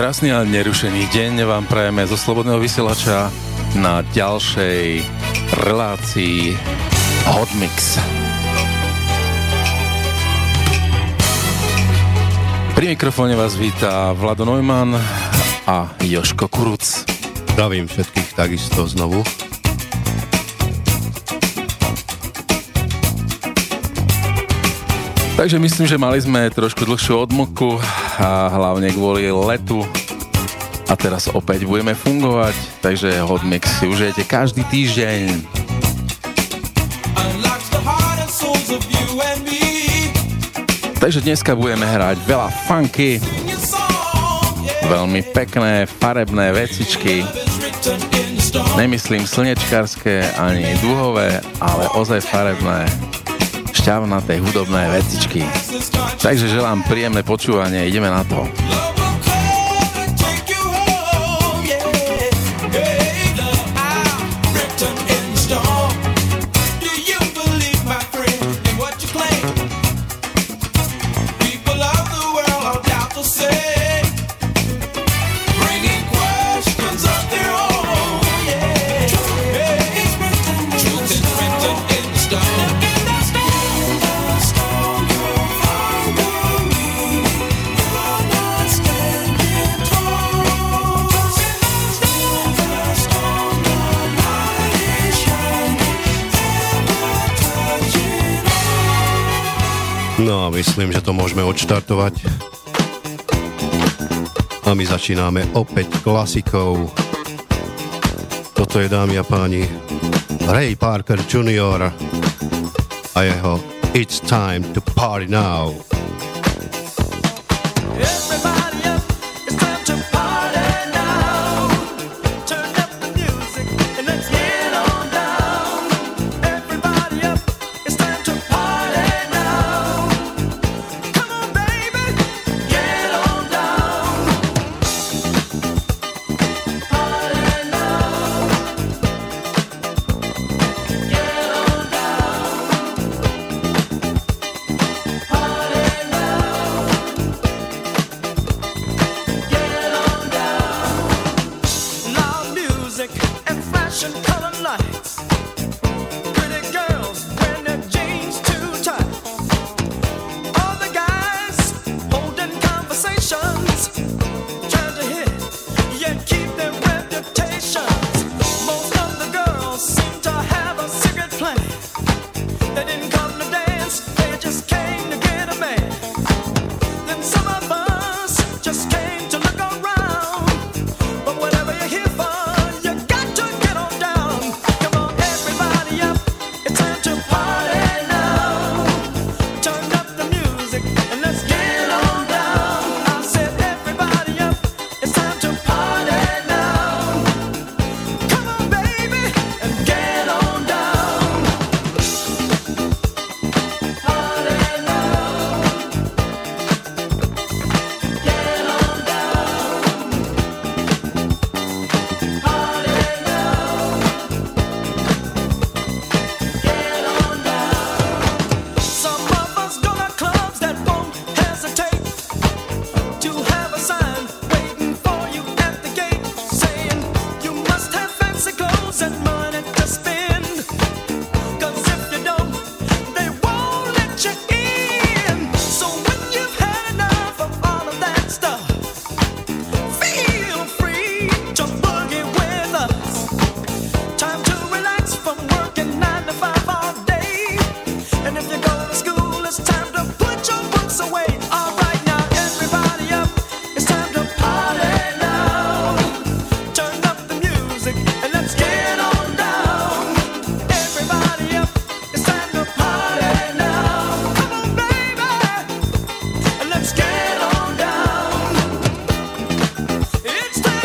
Krásny a nerušený deň vám prajeme zo Slobodného vysielača na ďalšej relácii Hotmix. Pri mikrofóne vás víta Vlado Neumann a Joško Kuruc. Zdravím všetkých takisto znovu. Takže myslím, že mali sme trošku dlhšiu odmoku a hlavne kvôli letu. A teraz opäť budeme fungovať, takže Hotmix si užijete každý týždeň. Takže dneska budeme hrať veľa funky, veľmi pekné, farebné vecičky. Nemyslím slnečkarské ani duhové, ale ozaj farebné šťavnaté hudobné vecičky. Takže želám príjemné počúvanie, ideme na to. Myslím, že to môžeme odštartovať. A my začíname opäť klasikou. Toto je, dámy a páni, Ray Parker Jr. a jeho It's Time to Party Now.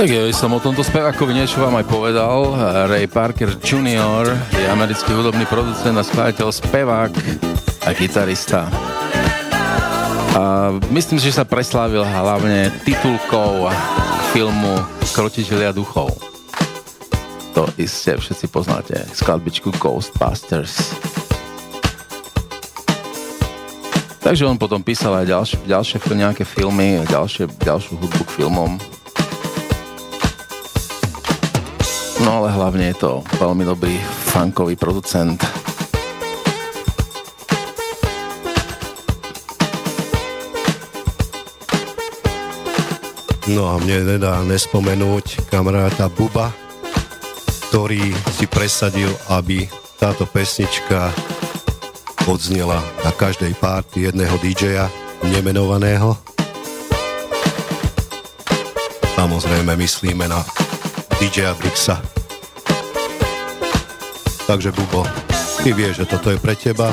Tak ja som o tomto spevákovi niečo vám aj povedal. Ray Parker Jr. je americký hudobný producent a skladateľ, spevák a gitarista. A myslím že sa preslávil hlavne titulkou k filmu Krotiteľia duchov. To iste všetci poznáte. Skladbičku Ghostbusters. Takže on potom písal aj ďalšie, ďalšie nejaké filmy, ďalšie, ďalšiu hudbu k filmom. No ale hlavne je to veľmi dobrý funkový producent. No a mne nedá nespomenúť kamaráta Buba, ktorý si presadil, aby táto pesnička odznela na každej párty jedného DJ-a nemenovaného. Samozrejme myslíme na DJ Brixa. Takže Bubo, ty vieš, že toto je pre teba.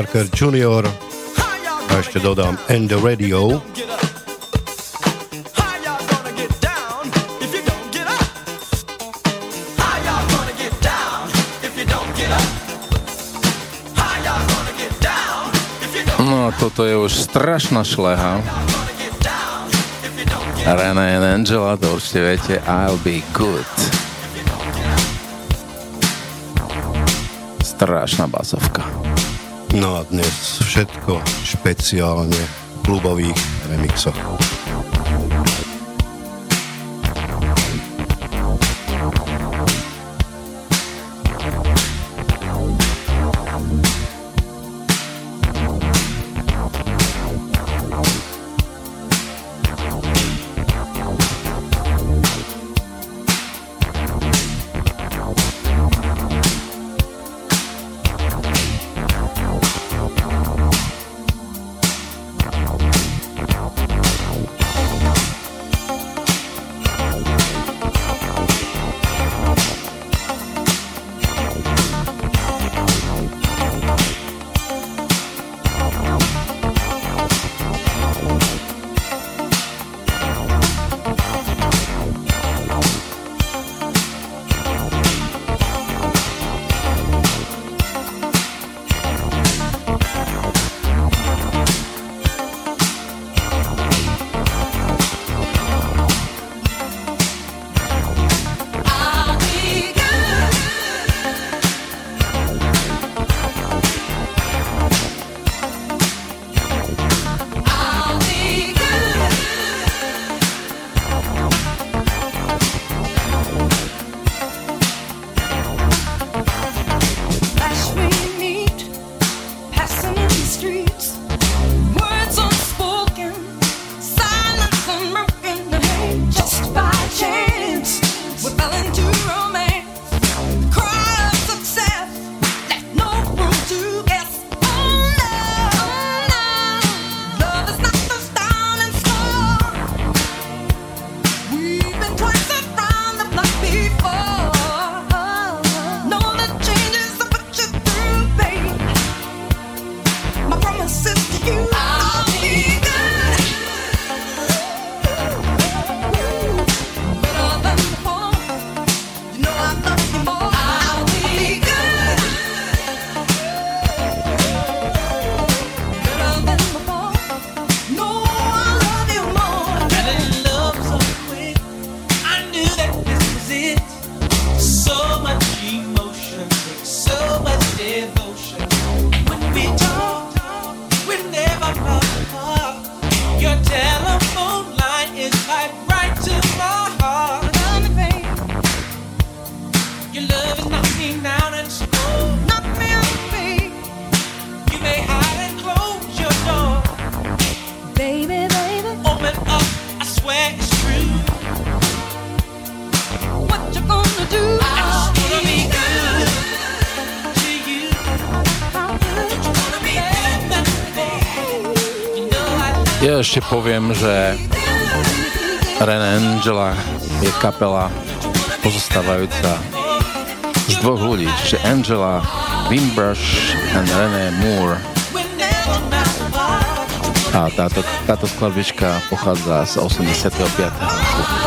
Parker Jr. A ešte dodám And the Radio. No toto je už strašná šleha. René and Angela, to určite viete, I'll be good. Strašná basovka. No a dnes všetko špeciálne v klubových remixoch. Poviem, že René Angela je kapela pozostávajúca z dvoch ľudí, čiže Angela Wimbush a René Moore. A táto, táto skladbička pochádza z 85. roku.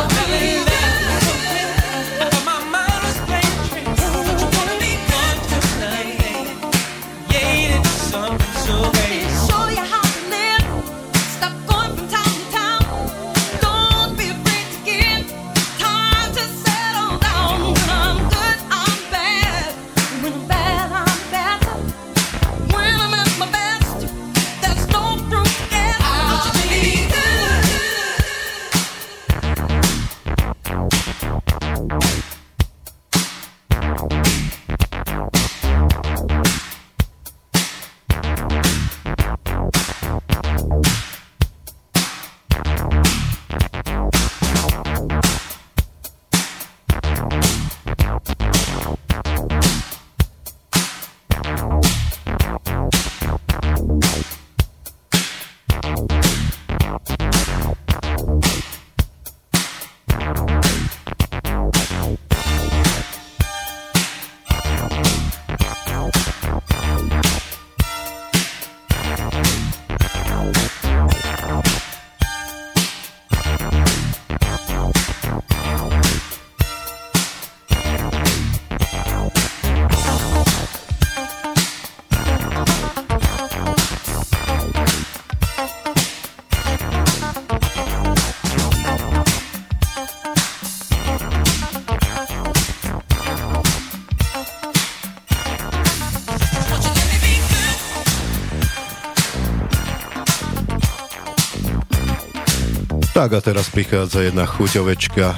Tak a teraz prichádza jedna chuťovečka,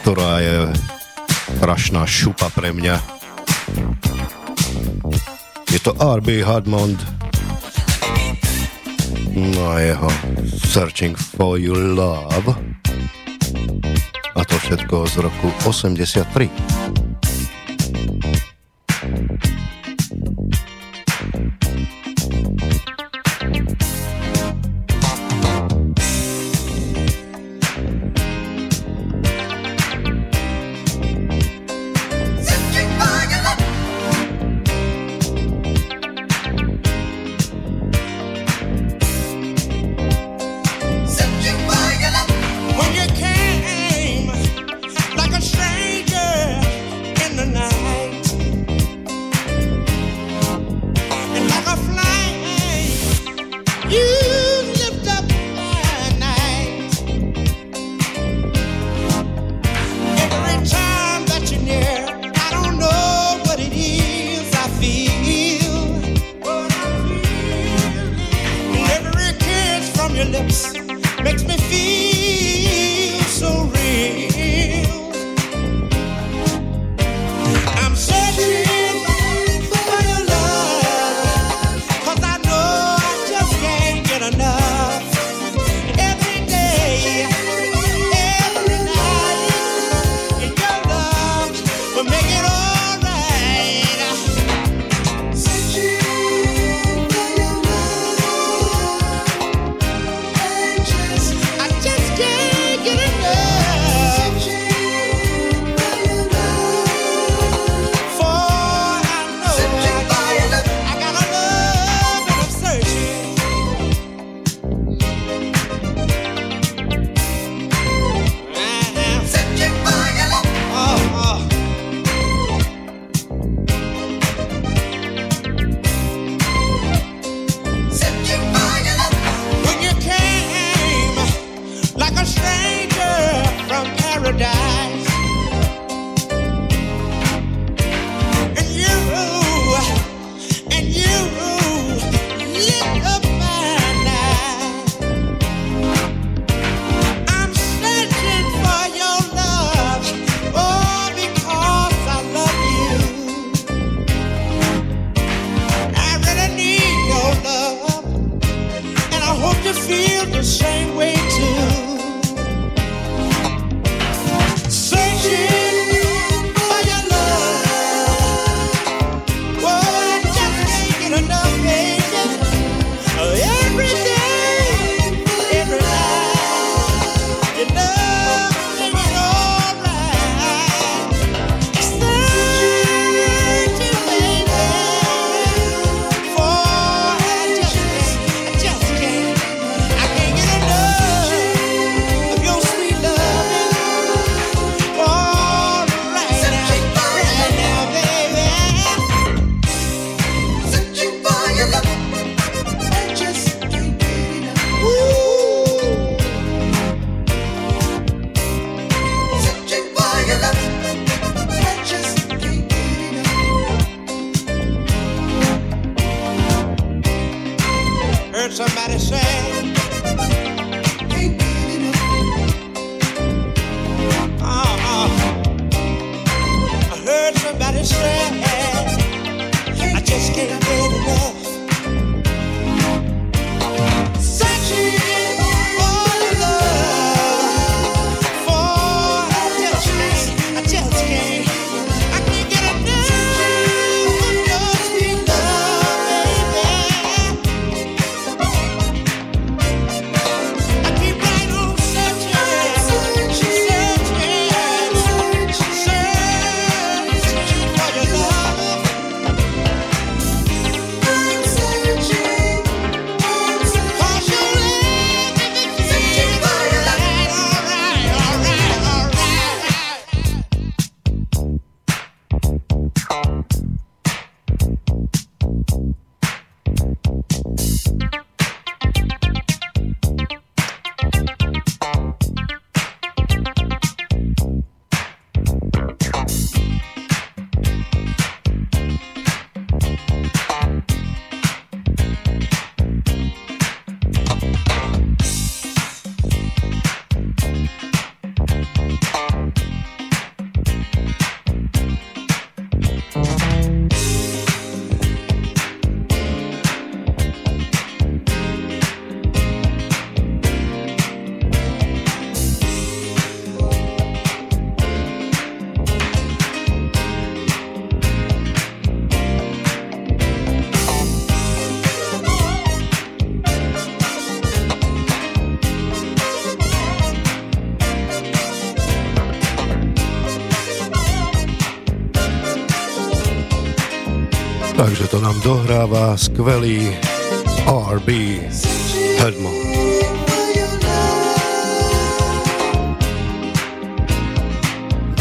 ktorá je prašná šupa pre mňa. Je to RB Hardmond no a jeho Searching for Your Love a to všetko z roku 83. you dohráva skvelý R.B. Hedmo.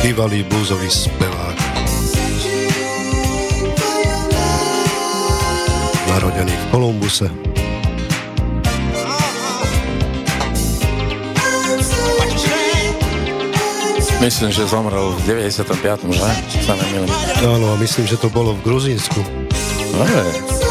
Bývalý bluesový spevák. Narodený v Kolumbuse. Myslím, že zomrel v 95. že? Sa nemýlim. Áno, a myslím, že to bolo v Gruzínsku. Dobre.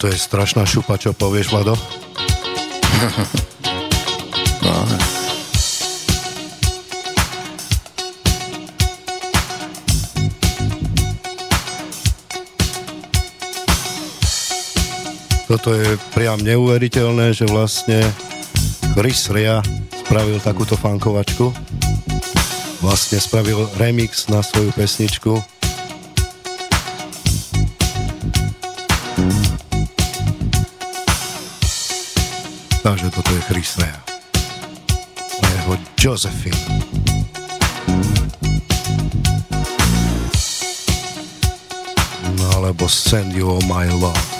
Toto je strašná šupa, čo povieš, Vlado? no. Toto je priam neuveriteľné, že vlastne Chris Rea spravil takúto fankovačku. Vlastne spravil remix na svoju pesničku Takže toto je Chris Rea. A jeho Josephine. No alebo Send You All My Love.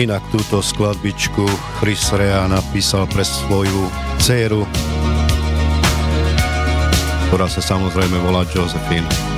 Inak túto skladbičku Chris Rea napísal pre svoju dceru, ktorá sa samozrejme volá Josephine.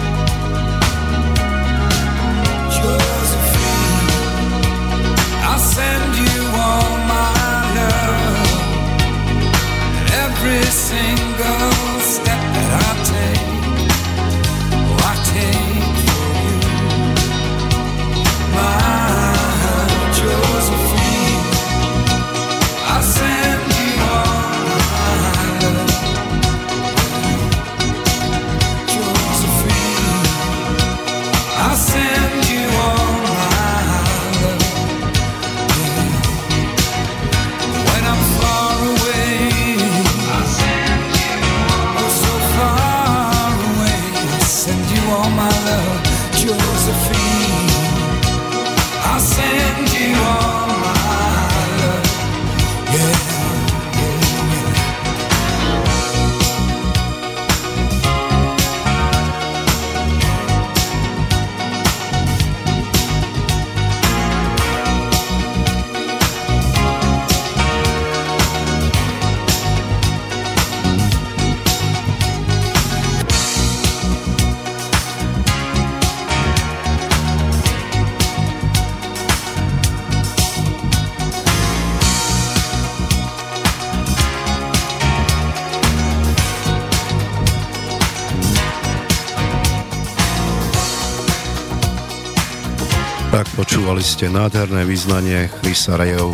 Počúvali ste nádherné význanie Chrisa Rejov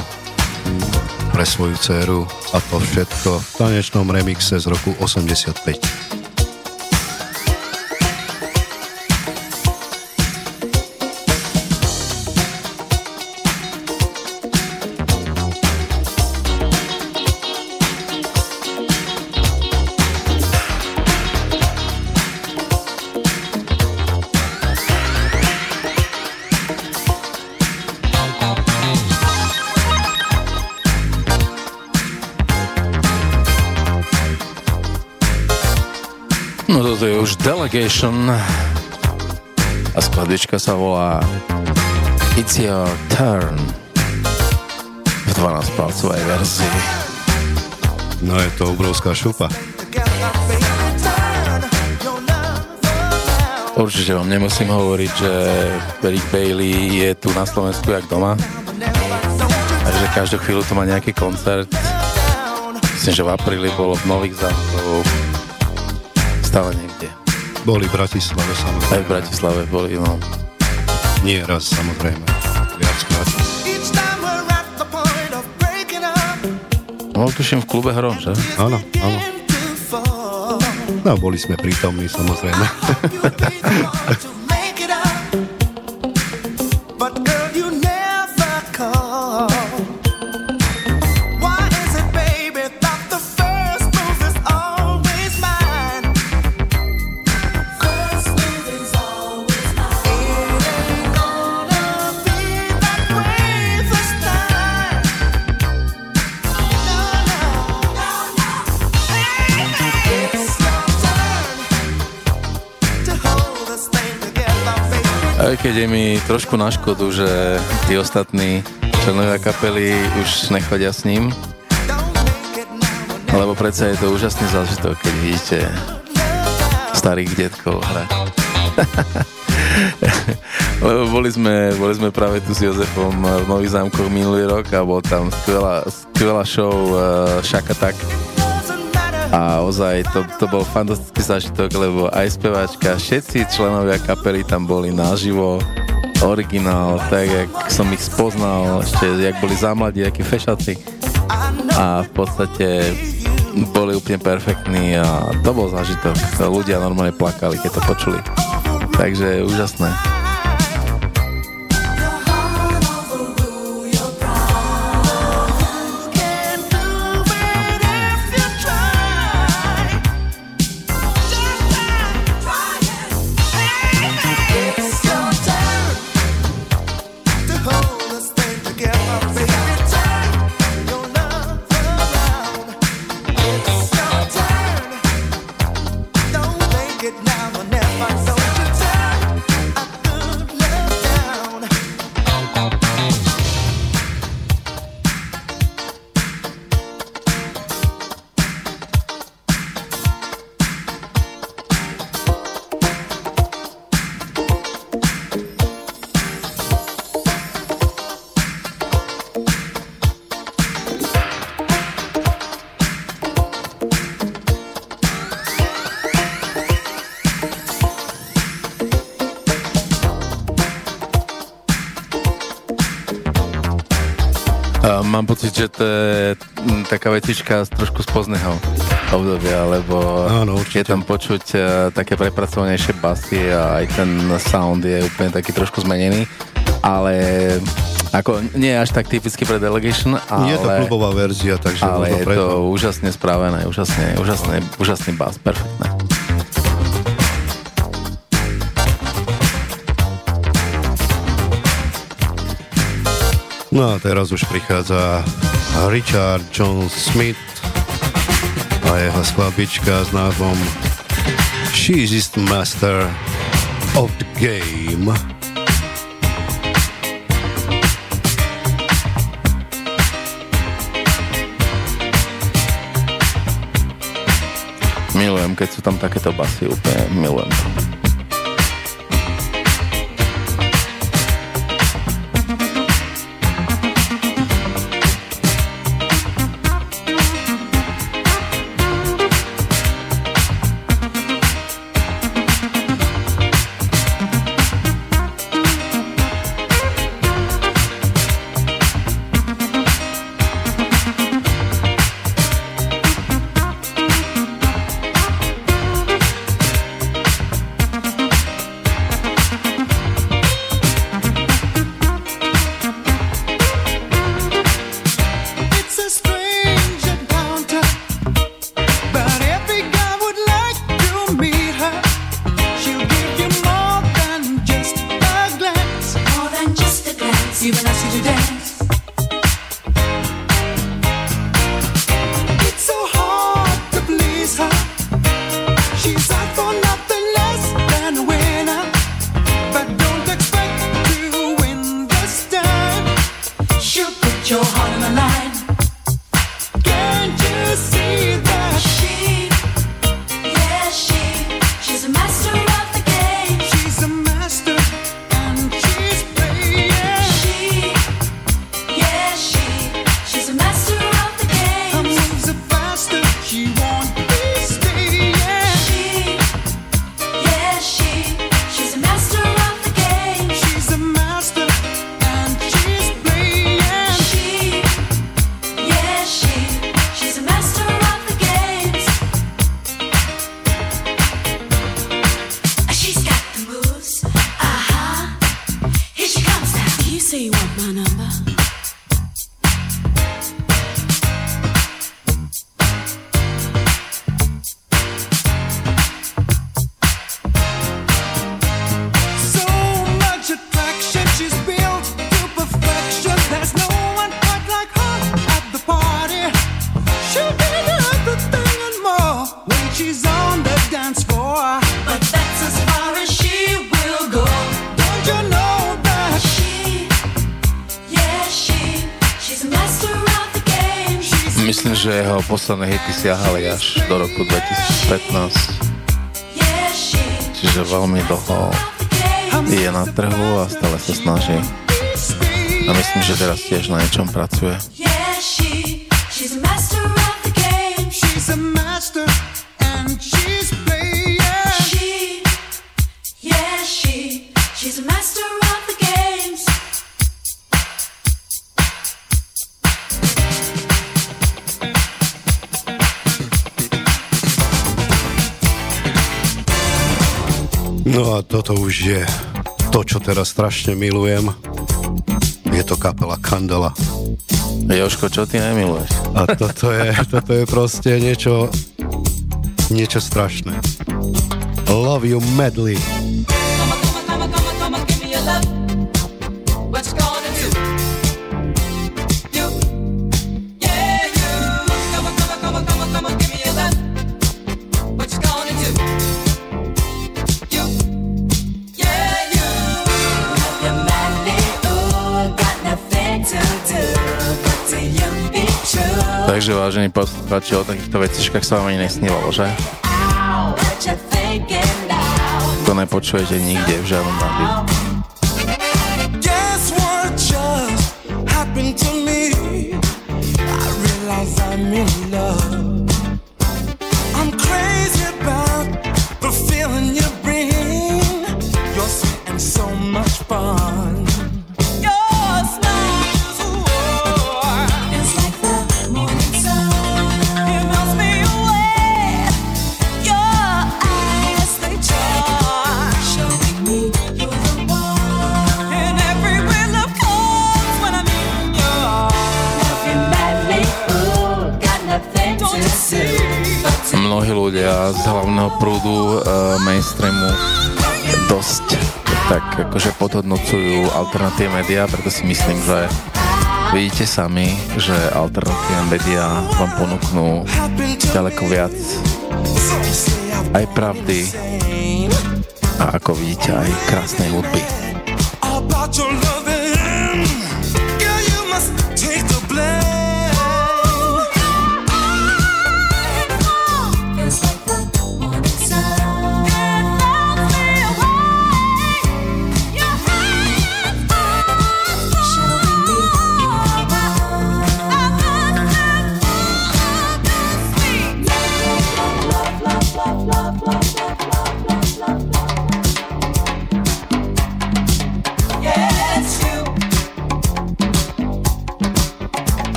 pre svoju dceru a to všetko v tanečnom remixe z roku 85. Delegation a skladička sa volá It's Your Turn v 12-palcovej verzii. No je to obrovská šupa. Určite vám nemusím hovoriť, že Rick Bailey je tu na Slovensku jak doma a že každú chvíľu tu má nejaký koncert. Myslím, že v apríli bolo v Nových zámkov stále niekde. Boli v Bratislave samozrejme. Aj v Bratislave boli, no. Nie raz samozrejme. Viackrát. No, tuším v klube Hrom, že? Áno, áno. No, boli sme prítomní samozrejme. Keď je mi trošku na škodu, že tí ostatní členovia kapely už nechodia s ním. Lebo predsa je to úžasný zážitok, keď vidíte starých detkov hrať. Lebo boli sme, boli sme práve tu s Jozefom v Nových zámkoch minulý rok a bol tam skvelá, skvelá show uh, Shaka Tak a ozaj to, to bol fantastický zážitok, lebo aj speváčka, všetci členovia kapely tam boli naživo, originál, tak jak som ich spoznal, ešte jak boli zamladí, akí fešaci a v podstate boli úplne perfektní a to bol zážitok. Ľudia normálne plakali, keď to počuli. Takže úžasné. Pocit, že to je m, taká vetička z trošku z pozného obdobia, lebo Áno, je tam počuť uh, také prepracovanejšie basy a aj ten sound je úplne taký trošku zmenený, ale ako nie až tak typicky pre Delegation, ale... Je to klubová verzia, takže ale je preto. to úžasne spravené, úžasne, úžasné, úžasný bas, perfektné. No a teraz už prichádza Richard John Smith a jeho skladbička s názvom She's is the master of the game. Milujem, keď sú tam takéto basy, úplne milujem to. Posledné hity siahali až do roku 2015, Yeah, she, čiže veľmi dlho je na trhu a stále sa snaží. A myslím, že teraz tiež na niečom pracuje. No a toto už je to, čo teraz strašne milujem. Je to kapela Kandela. Joško, čo ty nemiluješ? A toto je, toto je proste niečo, niečo strašné. Love you madly. Takže vážení poslucháči, o takýchto vecičkách sa vám ani nesnívalo, že? To nepočujete nikde v žiadnom rádiu. mnohí ľudia z hlavného prúdu e, mainstreamu dosť tak akože podhodnocujú alternatívne médiá, preto si myslím, že vidíte sami, že alternatívne médiá vám ponúknú ďaleko viac aj pravdy a ako vidíte aj krásnej hudby.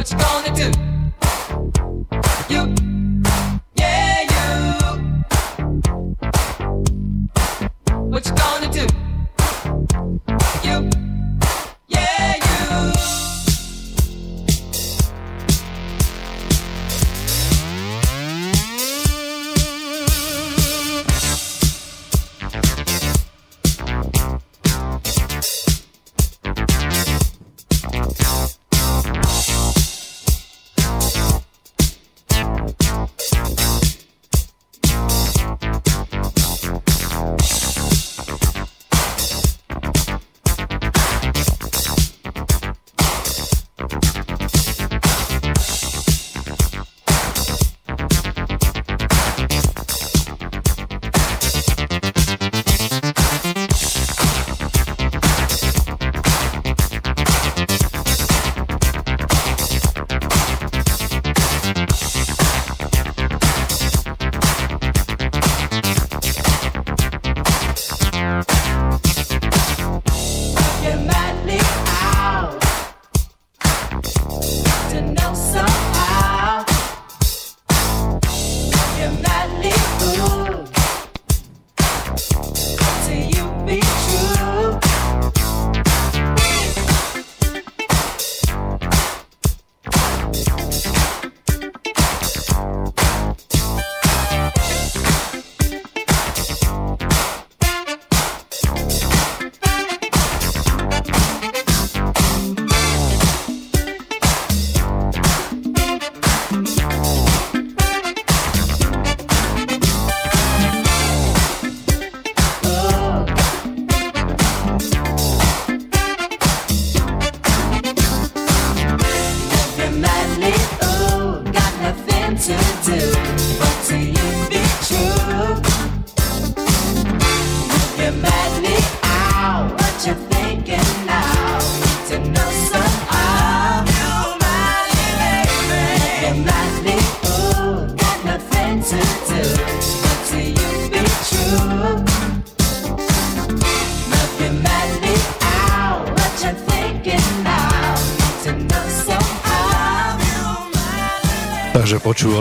What you gonna do? You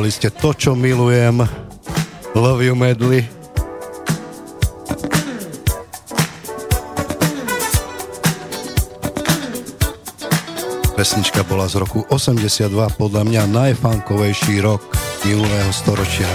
Počúvali ste to, čo milujem. Love you medley. Pesnička bola z roku 82, podľa mňa najfankovejší rok minulého storočia.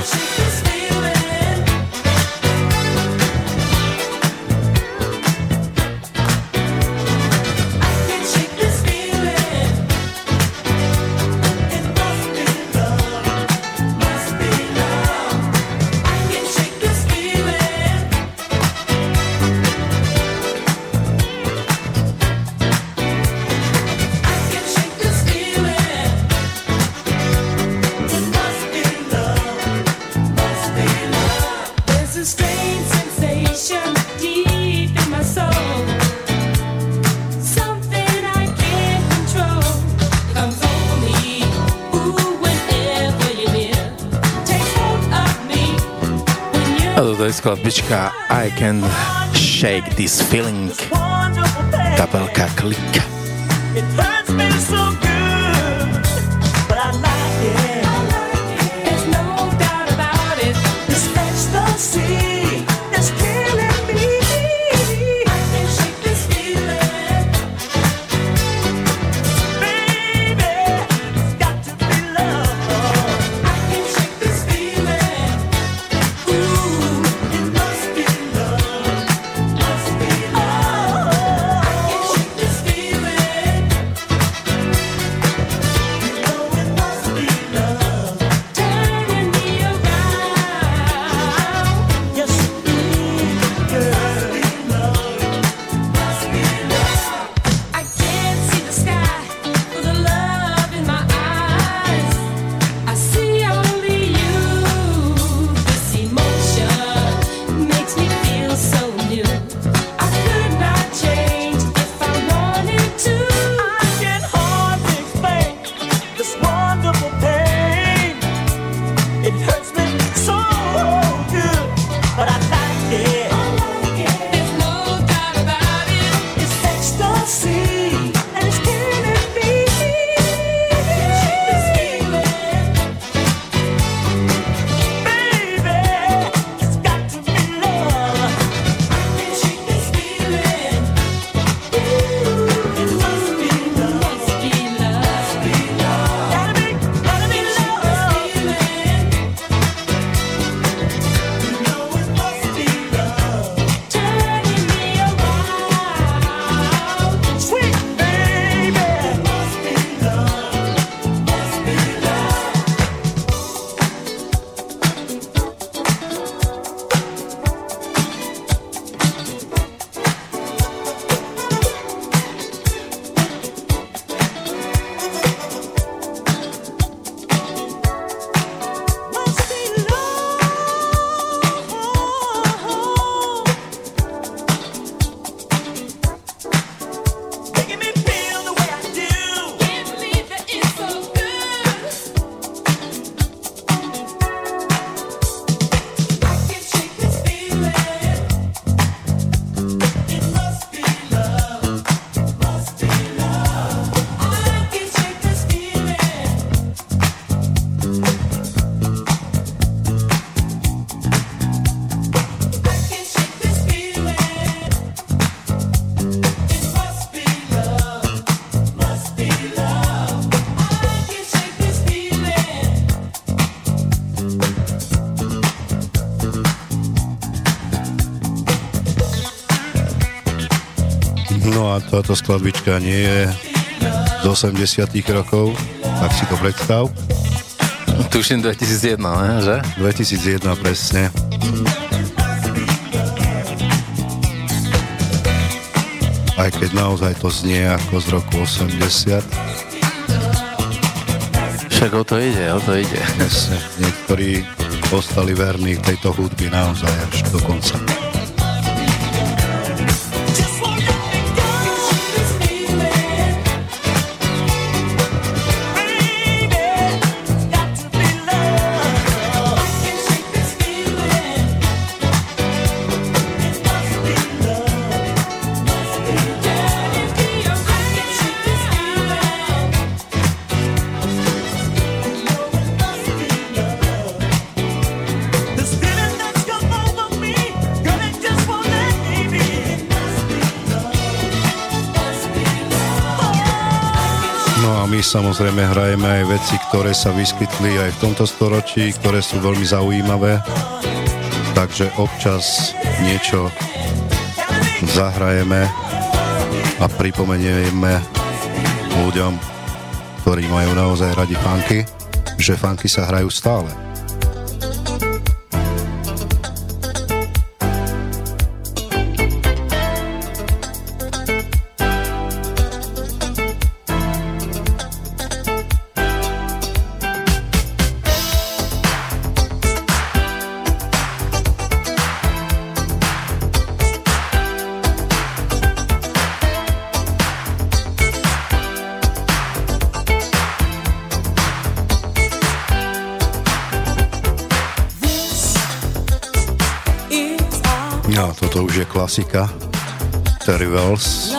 Skladbička I Can Shake This Feeling kapelka Klik. Táto skladbička nie je z 80 rokov, tak si to predstav. Tuším 2001, ne, že? 2001 presne. Aj keď naozaj to znie ako z roku 80. Však o to ide, o to ide. Presne. Niektorí ostali verní tejto hudby naozaj až do konca. Samozrejme hrajeme aj veci, ktoré sa vyskytli aj v tomto storočí, ktoré sú veľmi zaujímavé. Takže občas niečo zahrajeme a pripomenieme ľuďom, ktorí majú naozaj radi funky, že funky sa hrajú stále. Klasika. Terry Wells.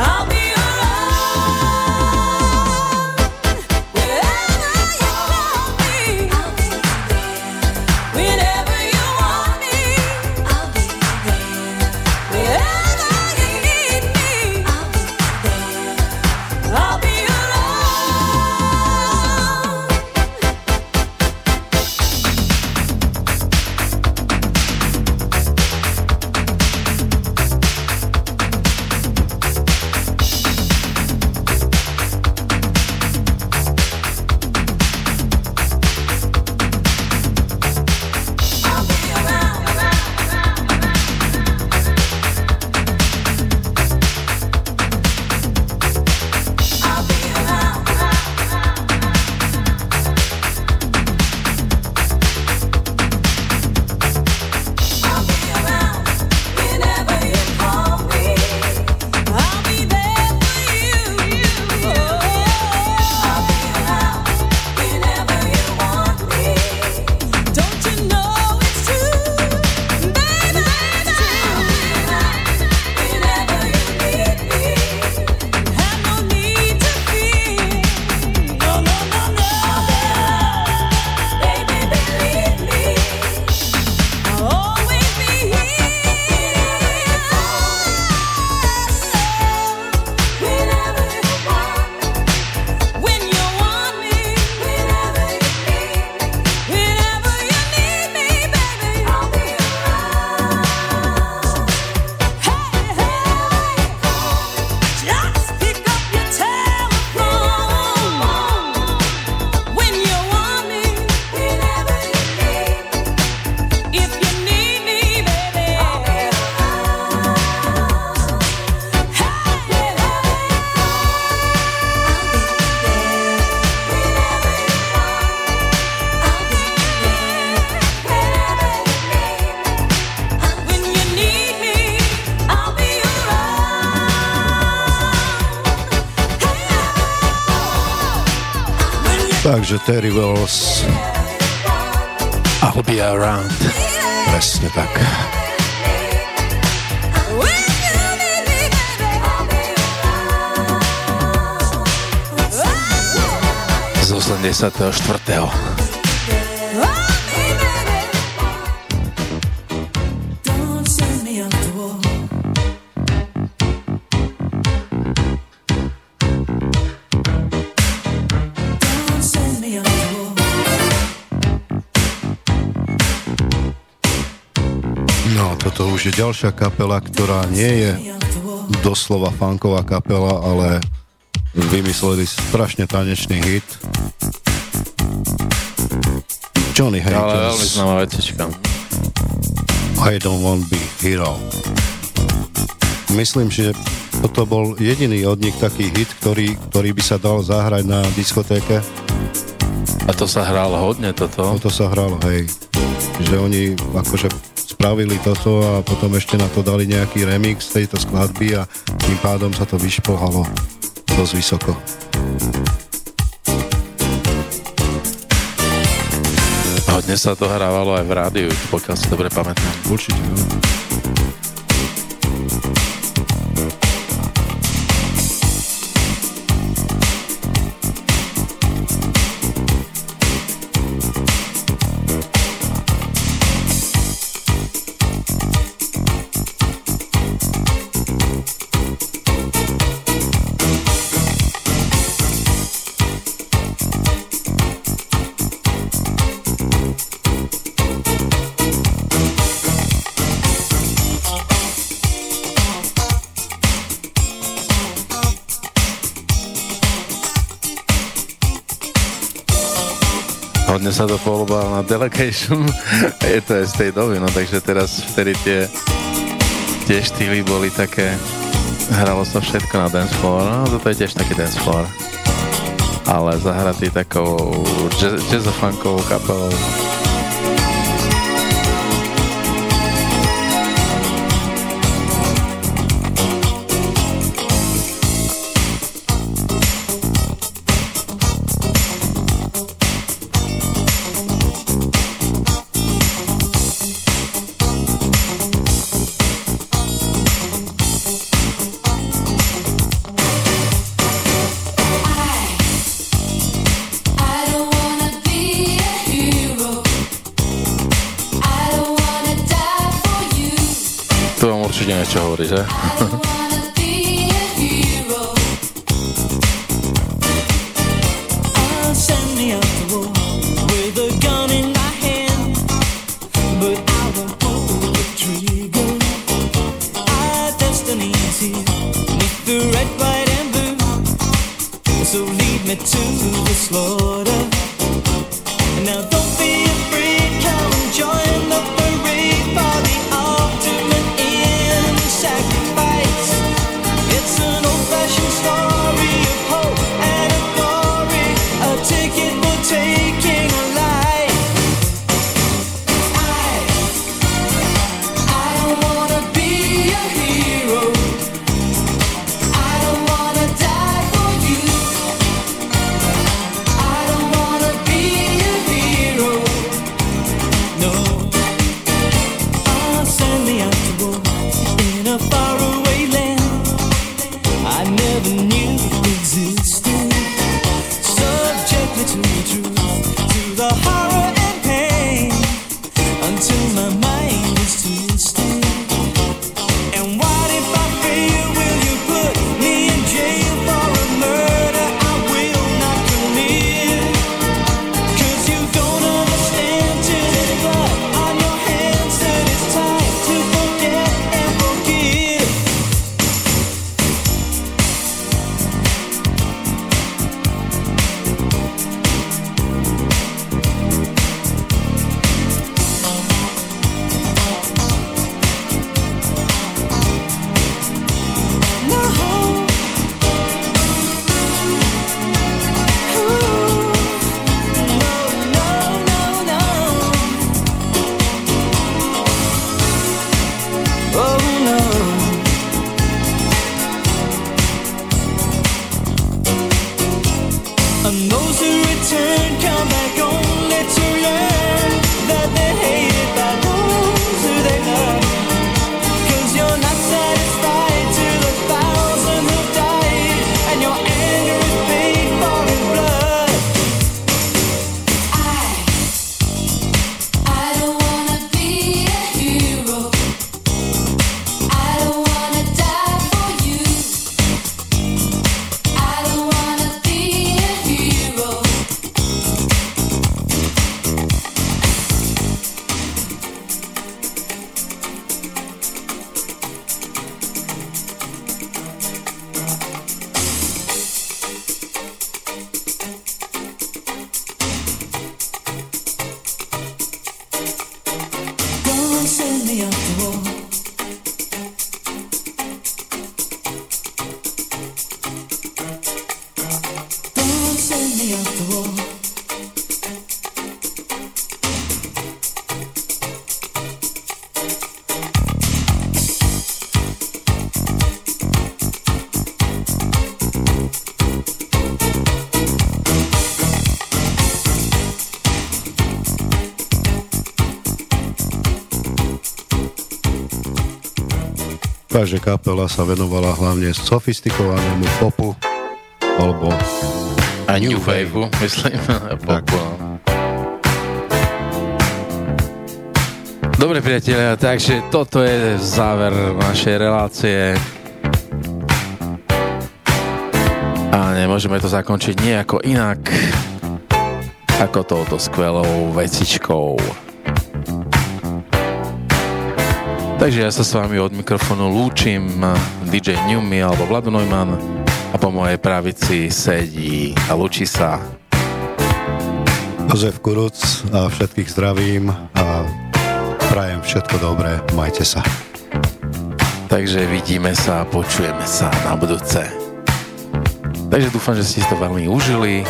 I'll be Terry I'll be around. Presne tak. Z 84. je ďalšia kapela, ktorá nie je doslova funková kapela, ale vymysleli strašne tanečný hit. Johnny Ale veľmi známa vecička. I don't want to be hero. Myslím, že toto bol jediný od nich taký hit, ktorý, ktorý by sa dal zahrať na diskotéke. A to sa hralo hodne toto. Toto sa hralo, hej. Že oni akože spravili toto a potom ešte na to dali nejaký remix tejto skladby a tým pádom sa to vyšplhalo dosť vysoko. Hodne sa to hrávalo aj v rádiu, pokiaľ si dobre pamätám. Určite, no. Sa to polobalo na Delegation. je to aj z tej doby, no takže teraz vtedy tie, tie štýly boli také hralo sa všetko na dance floor, no toto je tiež taký dance floor. Ale zahratý takou jazz, jazzofunkovou kapelou. Určite niečo Takže kapela sa venovala hlavne sofistikovanému popu alebo A New New Wave, myslím. Popu, no. Dobre priatelia, takže toto je záver našej relácie. A nemôžeme to zakončiť nejako inak ako touto skvelou vecičkou. Takže ja sa s vami od mikrofónu lúčim DJ Newmy alebo Vlado Neumann a po mojej pravici sedí a lúči sa Jozef Kuruc a všetkých zdravím a prajem všetko dobré, majte sa. Takže vidíme sa a počujeme sa na budúce. Takže dúfam, že ste to veľmi užili.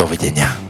Dovidenia.